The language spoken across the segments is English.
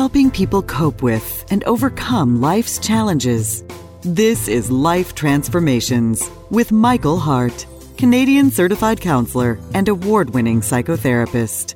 helping people cope with and overcome life's challenges. This is Life Transformations with Michael Hart, Canadian certified counselor and award winning psychotherapist.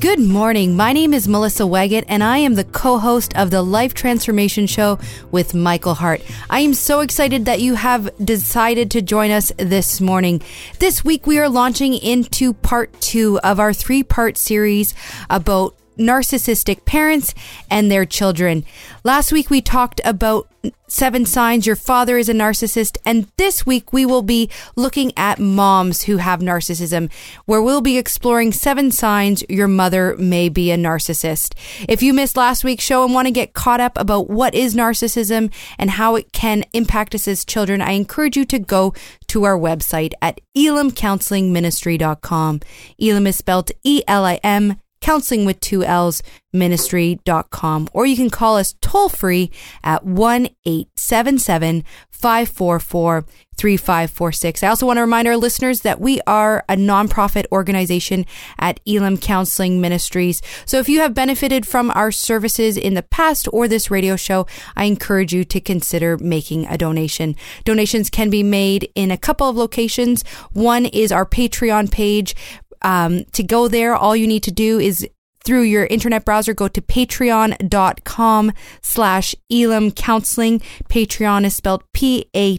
Good morning. My name is Melissa Waggett, and I am the co host of the Life Transformation Show with Michael Hart. I am so excited that you have decided to join us this morning. This week, we are launching into part two of our three part series about narcissistic parents and their children. Last week we talked about seven signs your father is a narcissist. And this week we will be looking at moms who have narcissism, where we'll be exploring seven signs your mother may be a narcissist. If you missed last week's show and want to get caught up about what is narcissism and how it can impact us as children, I encourage you to go to our website at elimcounselingministry.com. Elim is spelled E L I M counseling with two L's ministry.com, or you can call us toll free at 1 877 544 3546. I also want to remind our listeners that we are a nonprofit organization at Elim Counseling Ministries. So if you have benefited from our services in the past or this radio show, I encourage you to consider making a donation. Donations can be made in a couple of locations. One is our Patreon page um, to go there, all you need to do is through your internet browser, go to patreon.com slash Elim Counseling. Patreon is spelled P-A-T-R-E-O-N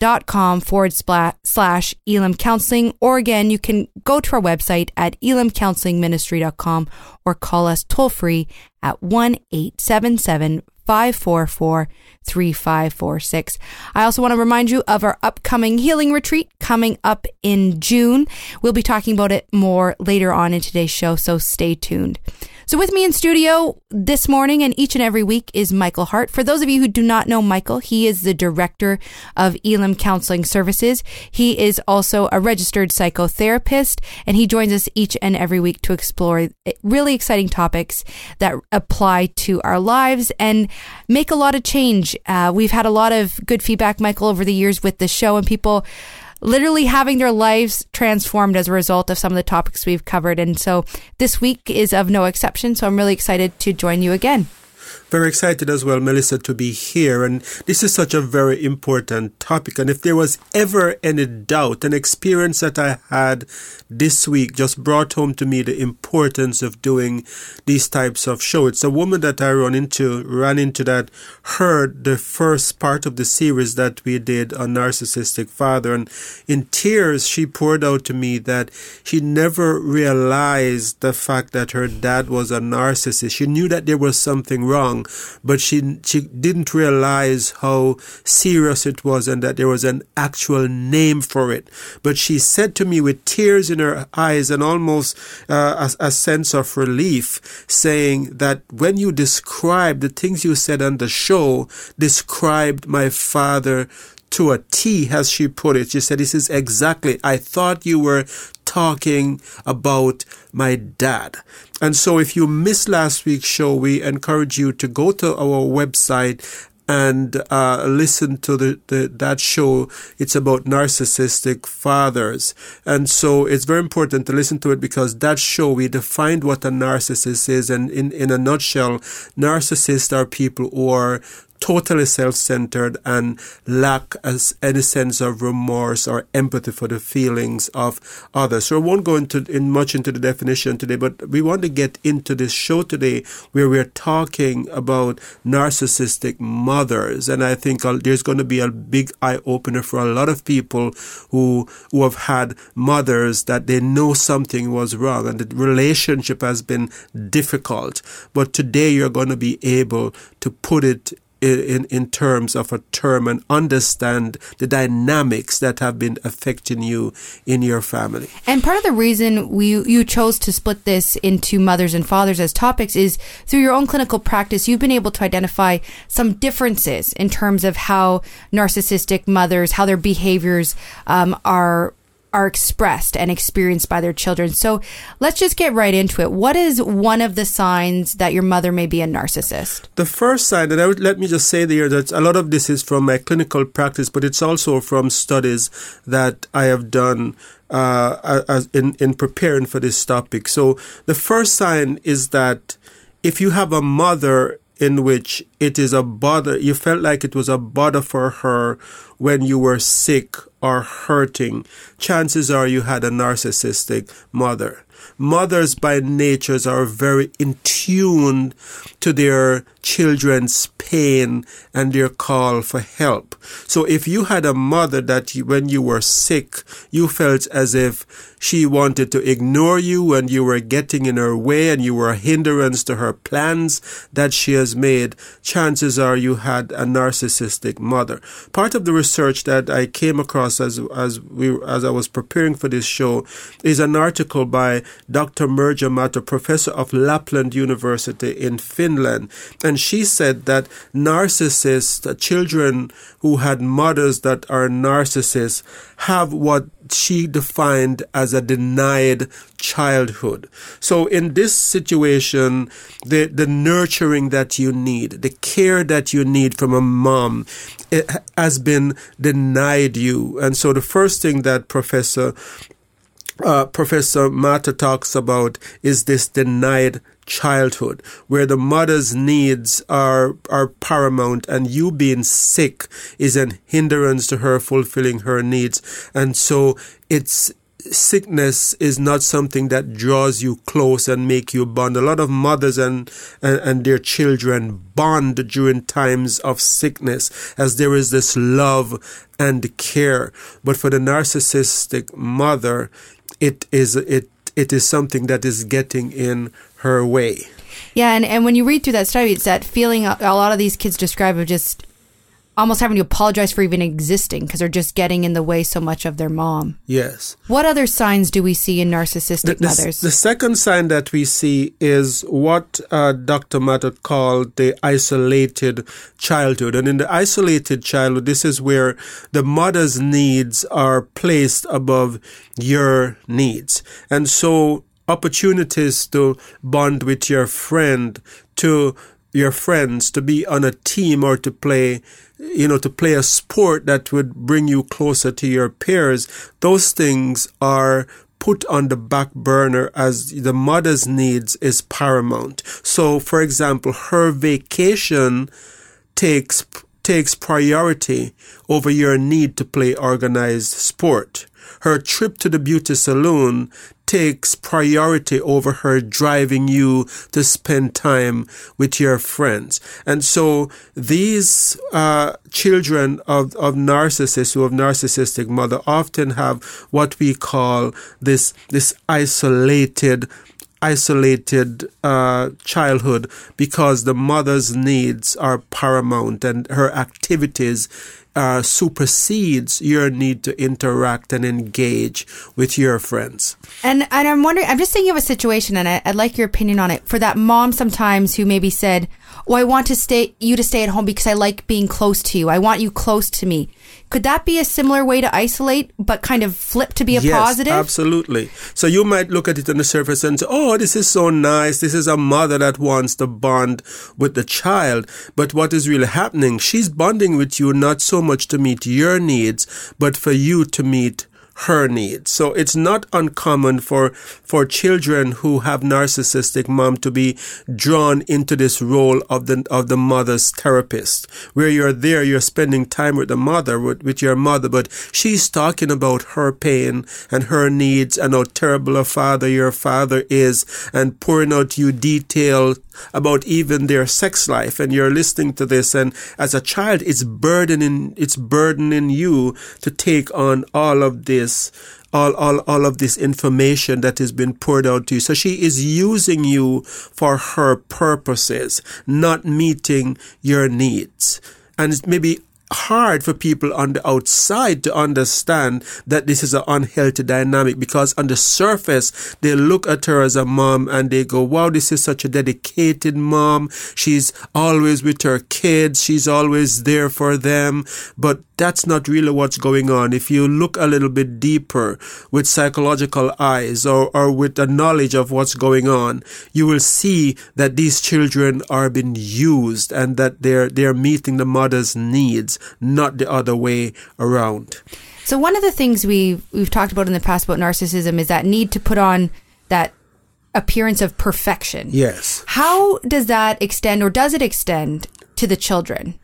dot com forward slash Elim Counseling. Or again, you can go to our website at elimcounselingministry.com or call us toll free at 1 877 544 3546. I also want to remind you of our upcoming healing retreat coming up in June. We'll be talking about it more later on in today's show, so stay tuned. So, with me in studio this morning and each and every week is Michael Hart. For those of you who do not know Michael, he is the director of Elim Counseling Services. He is also a registered psychotherapist, and he joins us each and every week to explore really exciting topics that apply to our lives and make a lot of change. Uh, we've had a lot of good feedback, Michael, over the years with the show, and people literally having their lives transformed as a result of some of the topics we've covered. And so this week is of no exception. So I'm really excited to join you again very excited as well, Melissa, to be here. And this is such a very important topic. And if there was ever any doubt, an experience that I had this week just brought home to me the importance of doing these types of shows. It's a woman that I run into, ran into that heard the first part of the series that we did on narcissistic father. And in tears, she poured out to me that she never realized the fact that her dad was a narcissist. She knew that there was something wrong but she she didn't realize how serious it was and that there was an actual name for it. But she said to me with tears in her eyes and almost uh, a, a sense of relief, saying that when you described the things you said on the show, described my father to a T, as she put it. She said, This is exactly, I thought you were talking about my dad. And so if you missed last week's show, we encourage you to go to our website and uh, listen to the, the, that show. It's about narcissistic fathers, and so it's very important to listen to it because that show we defined what a narcissist is, and in in a nutshell, narcissists are people who are totally self-centered and lack as any sense of remorse or empathy for the feelings of others. So I won't go into in much into the definition today, but we want to get into this show today where we're talking about narcissistic mothers, and I think there's going to be a big eye opener for a lot of people who who have had mothers that they know something was wrong and the relationship has been difficult. But today you're going to be able to put it in, in terms of a term and understand the dynamics that have been affecting you in your family. And part of the reason we you chose to split this into mothers and fathers as topics is through your own clinical practice, you've been able to identify some differences in terms of how narcissistic mothers, how their behaviors um, are are expressed and experienced by their children. So let's just get right into it. What is one of the signs that your mother may be a narcissist? The first sign, and I would let me just say there that a lot of this is from my clinical practice, but it's also from studies that I have done uh, as in, in preparing for this topic. So the first sign is that if you have a mother in which it is a bother, you felt like it was a bother for her when you were sick or hurting, chances are you had a narcissistic mother. Mothers by nature are very in tune to their children's pain and their call for help. So if you had a mother that when you were sick, you felt as if she wanted to ignore you and you were getting in her way and you were a hindrance to her plans that she has made, chances are you had a narcissistic mother. Part of the research that I came across as, as we, as I was preparing for this show is an article by Dr. Mirja Matter, professor of Lapland University in Finland. And she said that narcissists, children who had mothers that are narcissists, have what she defined as a denied childhood. So in this situation, the, the nurturing that you need, the care that you need from a mom, it has been denied you. And so the first thing that Professor uh, Professor Matter talks about is this denied childhood, where the mother's needs are are paramount, and you being sick is an hindrance to her fulfilling her needs, and so it's sickness is not something that draws you close and make you bond. A lot of mothers and, and, and, their children bond during times of sickness as there is this love and care. But for the narcissistic mother, it is it it is something that is getting in her way. Yeah, and, and when you read through that study, it's that feeling a, a lot of these kids describe of just almost having to apologize for even existing because they're just getting in the way so much of their mom. Yes. What other signs do we see in narcissistic the, the, mothers? The second sign that we see is what uh, Dr. Matter called the isolated childhood. And in the isolated childhood, this is where the mother's needs are placed above your needs. And so opportunities to bond with your friend, to your friends, to be on a team or to play you know, to play a sport that would bring you closer to your peers, those things are put on the back burner as the mother's needs is paramount. So, for example, her vacation takes takes priority over your need to play organized sport. Her trip to the beauty salon takes priority over her driving you to spend time with your friends. And so these uh, children of, of narcissists who have narcissistic mother often have what we call this, this isolated isolated uh, childhood because the mother's needs are paramount and her activities uh, supersedes your need to interact and engage with your friends. And and I'm wondering, I'm just thinking of a situation, and I, would like your opinion on it. For that mom, sometimes who maybe said, "Oh, I want to stay you to stay at home because I like being close to you. I want you close to me." Could that be a similar way to isolate, but kind of flip to be a yes, positive? Absolutely. So you might look at it on the surface and say, oh, this is so nice. This is a mother that wants to bond with the child. But what is really happening? She's bonding with you not so much to meet your needs, but for you to meet her needs. So it's not uncommon for, for children who have narcissistic mom to be drawn into this role of the, of the mother's therapist, where you're there, you're spending time with the mother, with, with your mother, but she's talking about her pain and her needs and how terrible a father your father is and pouring out you detail about even their sex life and you're listening to this and as a child it's burdening it's burdening you to take on all of this this all, all, all of this information that has been poured out to you. So she is using you for her purposes, not meeting your needs. And it may be hard for people on the outside to understand that this is an unhealthy dynamic because on the surface they look at her as a mom and they go wow this is such a dedicated mom. She's always with her kids. She's always there for them. But that's not really what's going on. If you look a little bit deeper with psychological eyes or, or with the knowledge of what's going on, you will see that these children are being used and that they're, they're meeting the mother's needs, not the other way around. So one of the things we we've talked about in the past about narcissism is that need to put on that appearance of perfection. Yes. How does that extend or does it extend to the children?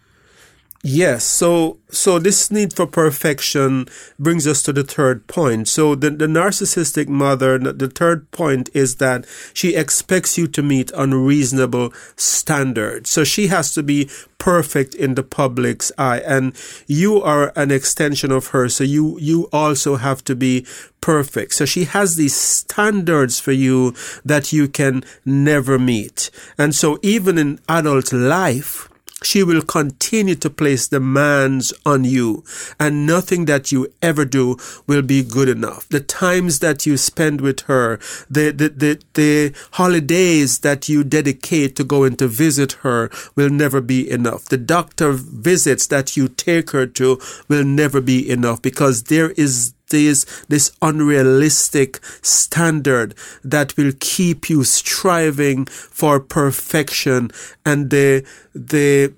Yes, so so this need for perfection brings us to the third point. So the, the narcissistic mother, the third point is that she expects you to meet unreasonable standards. So she has to be perfect in the public's eye, and you are an extension of her. So you you also have to be perfect. So she has these standards for you that you can never meet, and so even in adult life she will continue to place demands on you, and nothing that you ever do will be good enough. The times that you spend with her, the, the, the, the holidays that you dedicate to going to visit her will never be enough. The doctor visits that you take her to will never be enough because there is this this unrealistic standard that will keep you striving for perfection. And the the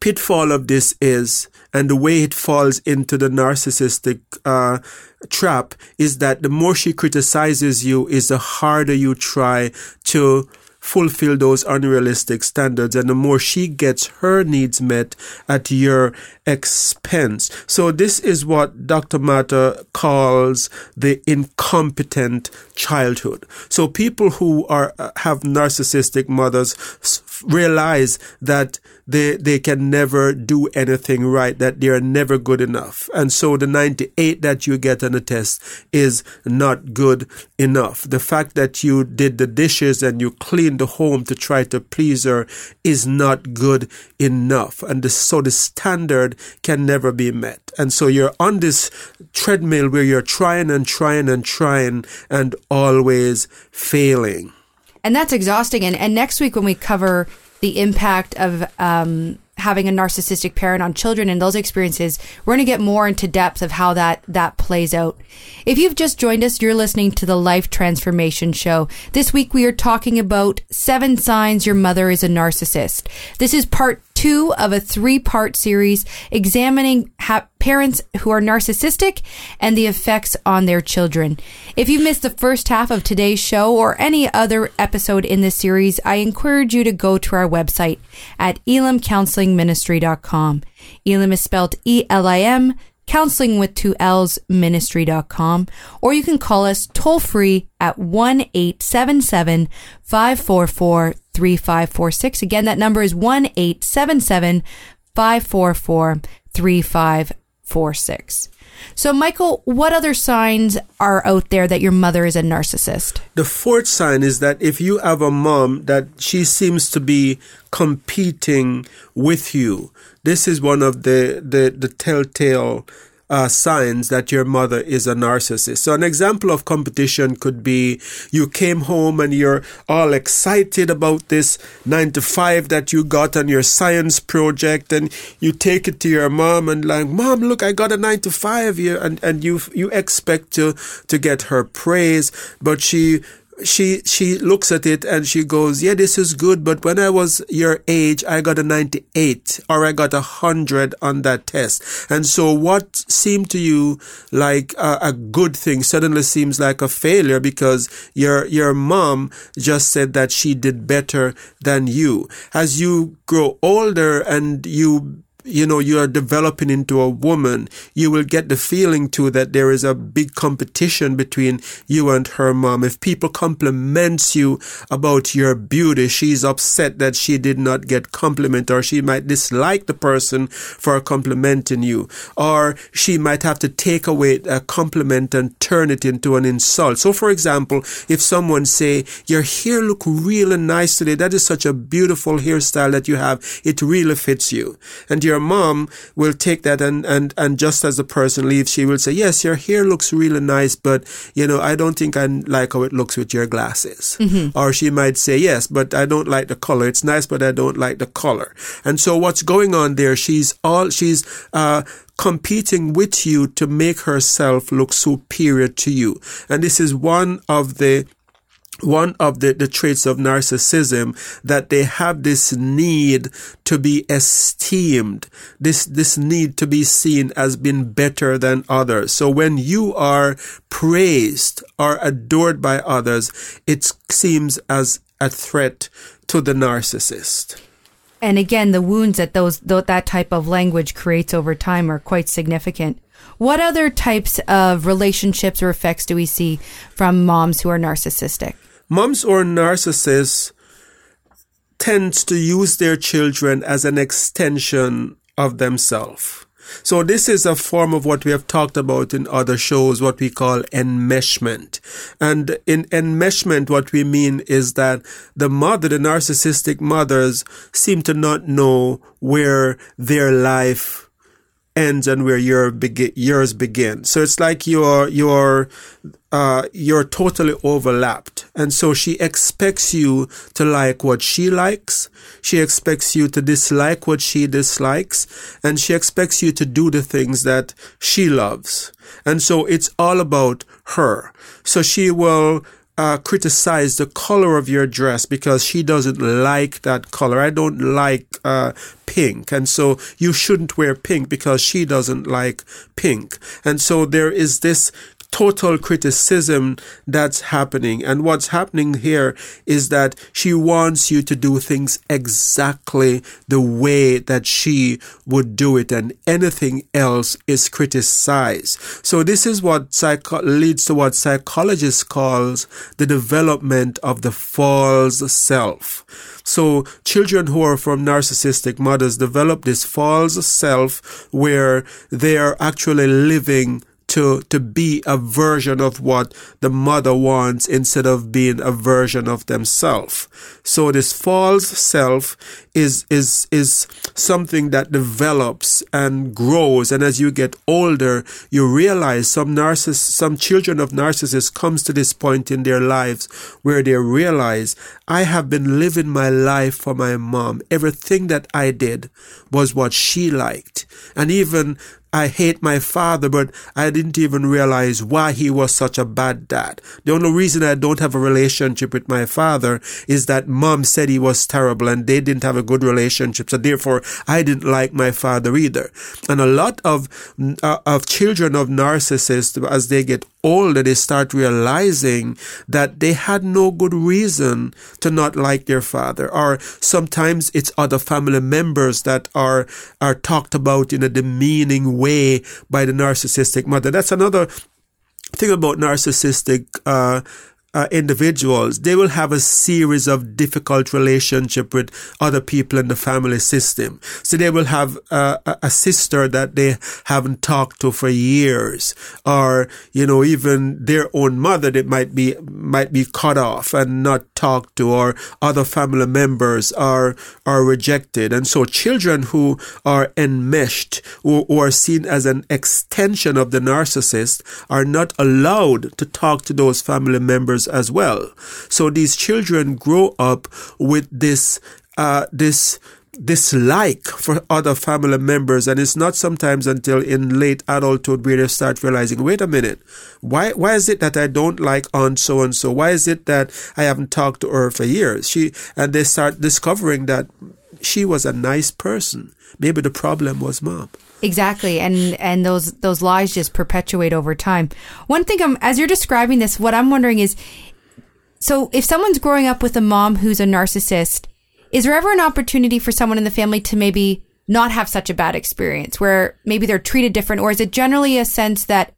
pitfall of this is and the way it falls into the narcissistic uh, trap is that the more she criticizes you is the harder you try to fulfill those unrealistic standards and the more she gets her needs met at your expense. So this is what Dr. Mata calls the incompetent childhood. So people who are uh, have narcissistic mothers realize that they they can never do anything right that they are never good enough. And so the 98 that you get on the test is not good enough. The fact that you did the dishes and you cleaned the home to try to please her is not good enough. And the, so the standard can never be met. And so you're on this treadmill where you're trying and trying and trying and always failing and that's exhausting. And, and next week, when we cover the impact of um, having a narcissistic parent on children and those experiences, we're going to get more into depth of how that that plays out. If you've just joined us, you're listening to the Life Transformation Show. This week we are talking about seven signs your mother is a narcissist. This is part two of a three part series examining ha- parents who are narcissistic and the effects on their children. If you've missed the first half of today's show or any other episode in this series, I encourage you to go to our website at elimcounselingministry.com. Elim is spelled E L I M counseling with two L's ministry.com, or you can call us toll free at 1 877 544 3546. Again, that number is 1 877 544 3546. So, Michael, what other signs are out there that your mother is a narcissist? The fourth sign is that if you have a mom that she seems to be competing with you, this is one of the, the, the telltale uh, signs that your mother is a narcissist. So, an example of competition could be you came home and you're all excited about this nine to five that you got on your science project, and you take it to your mom and like, Mom, look, I got a nine to five here, and and you you expect to to get her praise, but she she she looks at it and she goes, "Yeah, this is good, but when I was your age, I got a 98 or I got a 100 on that test." And so what seemed to you like a, a, good thing suddenly seems like a failure because your your mom just said that she did better than you. As you grow older and you you know, you are developing into a woman, you will get the feeling too that there is a big competition between you and her mom. If people compliment you about your beauty, she's upset that she did not get compliment or she might dislike the person for complimenting you or she might have to take away a compliment and turn it into an insult. So for example, if someone say, your hair look really nice today, that is such a beautiful hairstyle that you have, it really fits you. And your your mom will take that and, and, and just as the person leaves, she will say, yes, your hair looks really nice, but, you know, I don't think I like how it looks with your glasses. Mm-hmm. Or she might say, yes, but I don't like the color. It's nice, but I don't like the color. And so what's going on there? She's all, she's, uh, competing with you to make herself look superior to you. And this is one of the one of the, the traits of narcissism that they have this need to be esteemed, this, this need to be seen as being better than others. So when you are praised or adored by others, it seems as a threat to the narcissist. And again, the wounds that those that type of language creates over time are quite significant. What other types of relationships or effects do we see from moms who are narcissistic? Moms or narcissists tend to use their children as an extension of themselves. So this is a form of what we have talked about in other shows, what we call enmeshment. And in enmeshment, what we mean is that the mother, the narcissistic mothers seem to not know where their life ends and where your begin, yours begin. So it's like you're, you're, uh, you're totally overlapped. And so she expects you to like what she likes. She expects you to dislike what she dislikes. And she expects you to do the things that she loves. And so it's all about her. So she will uh, criticize the color of your dress because she doesn't like that color. I don't like uh, pink, and so you shouldn't wear pink because she doesn't like pink. And so there is this total criticism that's happening. And what's happening here is that she wants you to do things exactly the way that she would do it, and anything else is criticized. So this is what psycho- leads to what psychologists calls the development of the false self. So children who are from narcissistic mothers develop this false self where they are actually living to, to be a version of what the mother wants instead of being a version of themselves. So this false self is, is, is something that develops and grows. And as you get older, you realize some narciss, some children of narcissists comes to this point in their lives where they realize I have been living my life for my mom. Everything that I did was what she liked. And even I hate my father, but I didn't even realize why he was such a bad dad. The only reason I don't have a relationship with my father is that mom said he was terrible and they didn't have a good relationship. So therefore, I didn't like my father either. And a lot of, uh, of children of narcissists, as they get older, they start realizing that they had no good reason to not like their father. Or sometimes it's other family members that are, are talked about in a demeaning way by the narcissistic mother. That's another thing about narcissistic uh, uh, individuals, they will have a series of difficult relationship with other people in the family system. So they will have uh, a sister that they haven't talked to for years, or you know even their own mother that might be might be cut off and not talked to, or other family members are are rejected, and so children who are enmeshed or, or are seen as an extension of the narcissist are not allowed to talk to those family members as well. So these children grow up with this, uh, this, dislike for other family members. And it's not sometimes until in late adulthood where they start realizing wait a minute. Why why is it that i don't like aunt so and so why is it that i haven't talked to her for years? She and they start discovering that she was a nice person. Maybe the problem was mom Exactly, and and those those lies just perpetuate over time. One thing, I'm, as you're describing this, what I'm wondering is, so if someone's growing up with a mom who's a narcissist, is there ever an opportunity for someone in the family to maybe not have such a bad experience where maybe they're treated different, or is it generally a sense that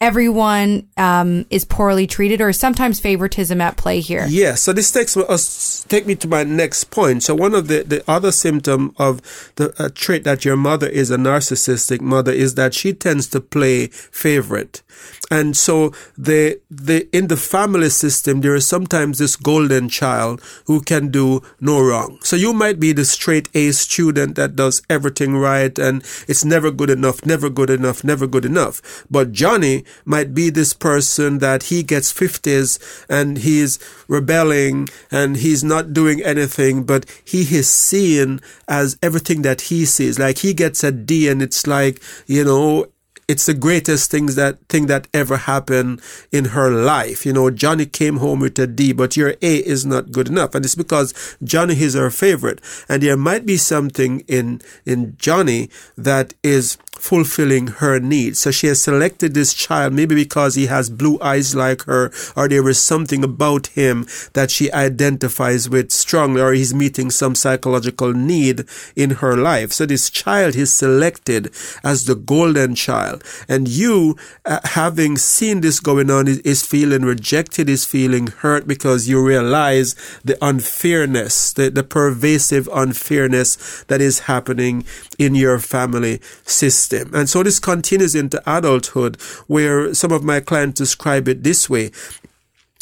everyone um, is poorly treated, or sometimes favoritism at play here? Yeah, so this takes us take me to my next point. So one of the, the other symptom of the uh, trait that your mother is a narcissistic mother is that she tends to play favorite. And so the, the, in the family system, there is sometimes this golden child who can do no wrong. So you might be the straight A student that does everything right and it's never good enough, never good enough, never good enough. But Johnny might be this person that he gets 50s and he's rebelling and he's not doing anything, but he is seen as everything that he sees. Like he gets a D and it's like, you know, it's the greatest things that thing that ever happened in her life. You know, Johnny came home with a D, but your A is not good enough. And it's because Johnny is her favorite. And there might be something in, in Johnny that is fulfilling her needs. So she has selected this child maybe because he has blue eyes like her or there is something about him that she identifies with strongly or he's meeting some psychological need in her life. So this child is selected as the golden child and you uh, having seen this going on is, is, feeling rejected, is feeling hurt because you realize the unfairness, the, the pervasive unfairness that is happening in your family system. And so this continues into adulthood where some of my clients describe it this way.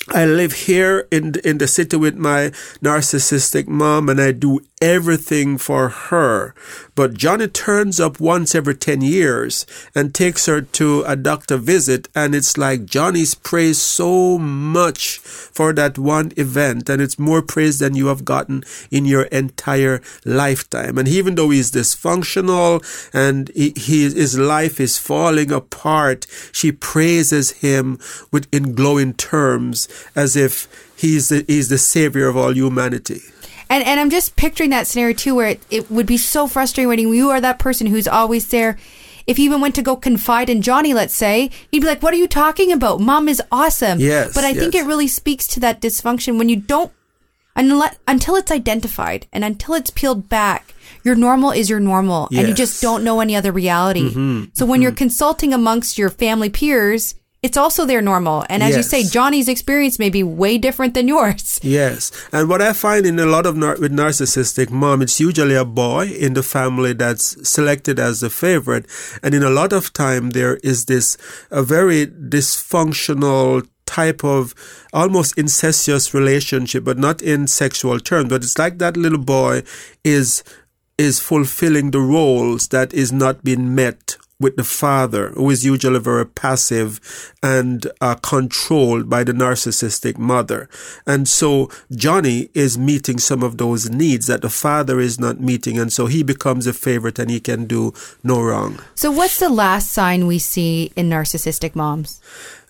I live here in in the city with my narcissistic mom and I do everything for her. But Johnny turns up once every 10 years and takes her to a doctor visit. And it's like Johnny's praised so much for that one event. And it's more praise than you have gotten in your entire lifetime. And even though he's dysfunctional and he, he, his life is falling apart, she praises him with in glowing terms as if he's the, he's the savior of all humanity. And and I'm just picturing that scenario too, where it, it would be so frustrating when you are that person who's always there. If you even went to go confide in Johnny, let's say, he'd be like, "What are you talking about? Mom is awesome." Yes. But I yes. think it really speaks to that dysfunction when you don't unless, until it's identified and until it's peeled back. Your normal is your normal, yes. and you just don't know any other reality. Mm-hmm. So when mm-hmm. you're consulting amongst your family peers, it's also their normal. And as yes. you say, Johnny's experience may be way different than yours. Yes. And what I find in a lot of nar- with narcissistic mom, it's usually a boy in the family that's selected as the favorite. And in a lot of time, there is this a very dysfunctional type of almost incestuous relationship, but not in sexual terms. But it's like that little boy is is fulfilling the roles that is not being met with the father, who is usually very passive and uh, controlled by the narcissistic mother. And so Johnny is meeting some of those needs that the father is not meeting. And so he becomes a favorite and he can do no wrong. So, what's the last sign we see in narcissistic moms?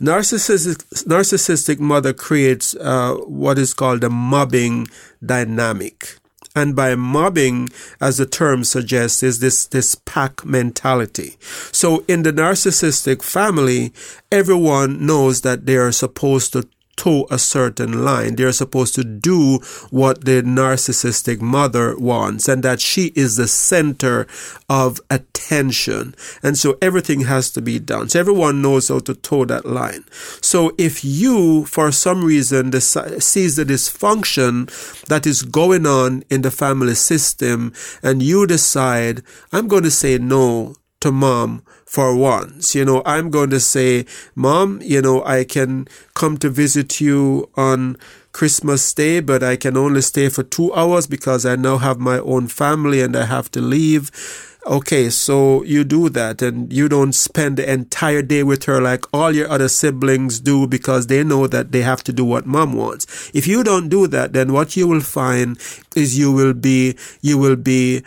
Narcissistic, narcissistic mother creates uh, what is called a mobbing dynamic. And by mobbing, as the term suggests, is this, this pack mentality. So in the narcissistic family, everyone knows that they are supposed to toe a certain line. They're supposed to do what the narcissistic mother wants and that she is the center of attention. And so everything has to be done. So everyone knows how to toe that line. So if you, for some reason, sees the dysfunction that is going on in the family system and you decide, I'm going to say no to mom for once. You know, I'm going to say, Mom, you know, I can come to visit you on Christmas Day, but I can only stay for two hours because I now have my own family and I have to leave. Okay, so you do that and you don't spend the entire day with her like all your other siblings do because they know that they have to do what mom wants. If you don't do that, then what you will find is you will be, you will be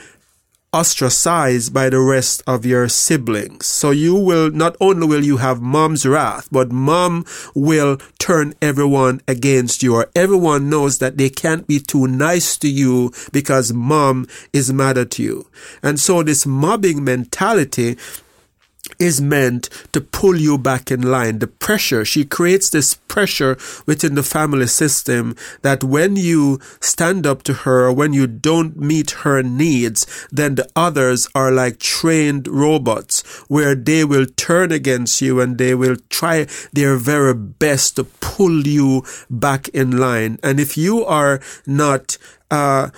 ostracized by the rest of your siblings. So you will, not only will you have mom's wrath, but mom will turn everyone against you or everyone knows that they can't be too nice to you because mom is mad at you. And so this mobbing mentality is meant to pull you back in line. The pressure, she creates this pressure within the family system that when you stand up to her, when you don't meet her needs, then the others are like trained robots where they will turn against you and they will try their very best to pull you back in line. And if you are not, uh,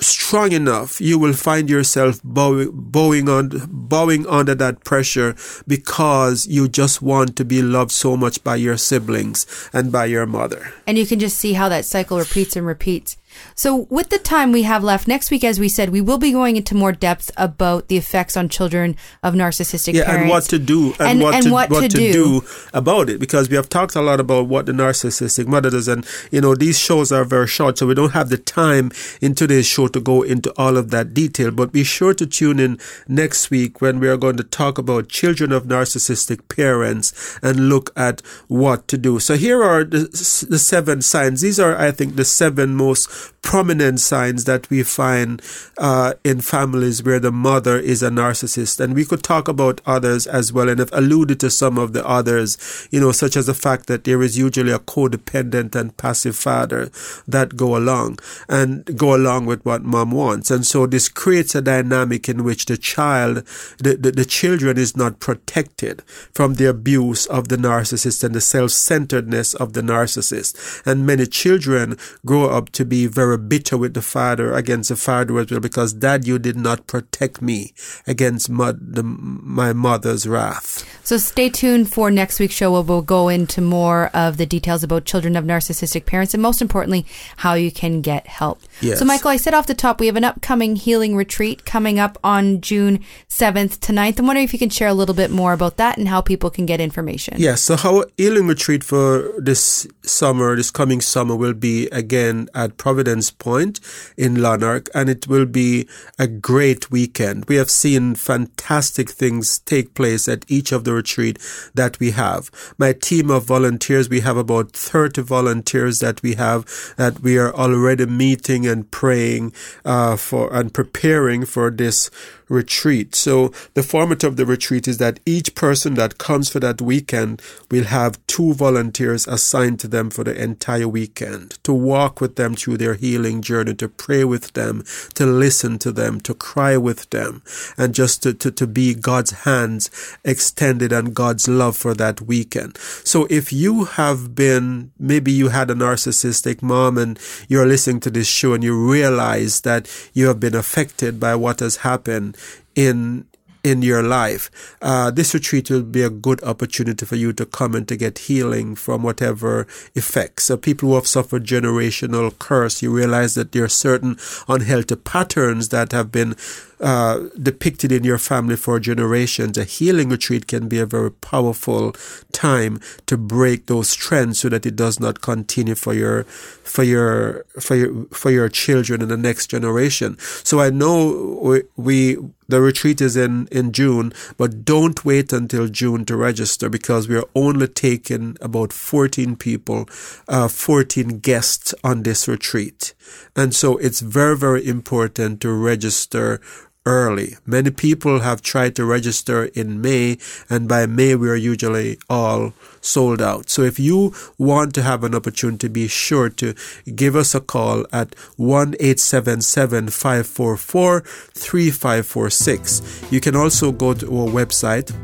strong enough, you will find yourself bowing, bowing on, bowing under that pressure because you just want to be loved so much by your siblings and by your mother. And you can just see how that cycle repeats and repeats. So, with the time we have left next week, as we said, we will be going into more depth about the effects on children of narcissistic yeah, parents. and what to do and, And- what, and to, what to to do. do about it because we have talked a lot about what the narcissistic mother does and you know these shows are very short so we don't have the time in today's show to go into all of that detail but be sure to tune in next week when we are going to talk about children of narcissistic parents and look at what to do so here are the, the seven signs these are i think the seven most prominent signs that we find uh, in families where the mother is a narcissist. And we could talk about others as well and have alluded to some of the others, you know, such as the fact that there is usually a codependent and passive father that go along and go along with what mom wants. And so this creates a dynamic in which the child, the, the, the children is not protected from the abuse of the narcissist and the self-centeredness of the narcissist. And many children grow up to be very bitter with the father against the father as well because dad, you did not protect me against mo- the, my mother's wrath. So stay tuned for next week's show where we'll go into more of the details about children of narcissistic parents and most importantly, how you can get help. Yes. So Michael, I said off the top, we have an upcoming healing retreat coming up on June 7th to 9th. I'm wondering if you can share a little bit more about that and how people can get information. Yes, so our healing retreat for this summer, this coming summer, will be again at Providence Point in Lanark, and it will be a great weekend. We have seen fantastic things take place at each of the retreat that we have. My team of volunteers, we have about 30 volunteers that we have that we are already meeting and praying uh, for and preparing for this retreat. So the format of the retreat is that each person that comes for that weekend will have two volunteers assigned to them for the entire weekend to walk with them through their healing journey, to pray with them, to listen to them, to cry with them, and just to, to, to be God's hands extended and God's love for that weekend. So if you have been, maybe you had a narcissistic mom and you're listening to this show and you realize that you have been affected by what has happened in in your life. Uh, this retreat will be a good opportunity for you to come and to get healing from whatever effects. So people who have suffered generational curse, you realize that there are certain unhealthy patterns that have been uh, depicted in your family for generations. A healing retreat can be a very powerful time to break those trends so that it does not continue for your for your for your for your children in the next generation. So I know we, we the retreat is in in June, but don't wait until June to register because we are only taking about 14 people, uh, 14 guests on this retreat. And so it's very, very important to register early. Many people have tried to register in May, and by May we are usually all sold out. So if you want to have an opportunity, be sure to give us a call at 1 877 544 3546. You can also go to our website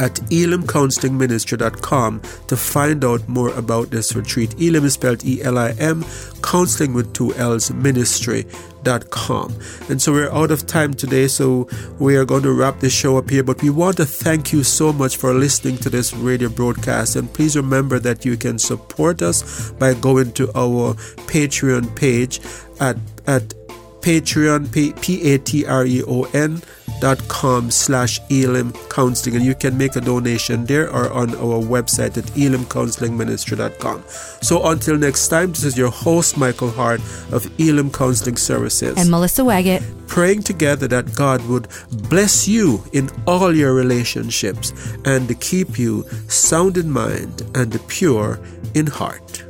at elimcounselingministry.com to find out more about this retreat. Elim is spelled E-L-I-M, counseling with two L's, ministry.com. And so we're out of time today, so we are going to wrap this show up here. But we want to thank you so much for listening to this radio broadcast. And please remember that you can support us by going to our Patreon page at, at Patreon, P-A-T-R-E-O-N dot com slash Elim Counseling and you can make a donation there or on our website at elimcounselingministry.com. So until next time, this is your host Michael Hart of Elim Counseling Services. And Melissa Waggett. praying together that God would bless you in all your relationships and to keep you sound in mind and pure in heart.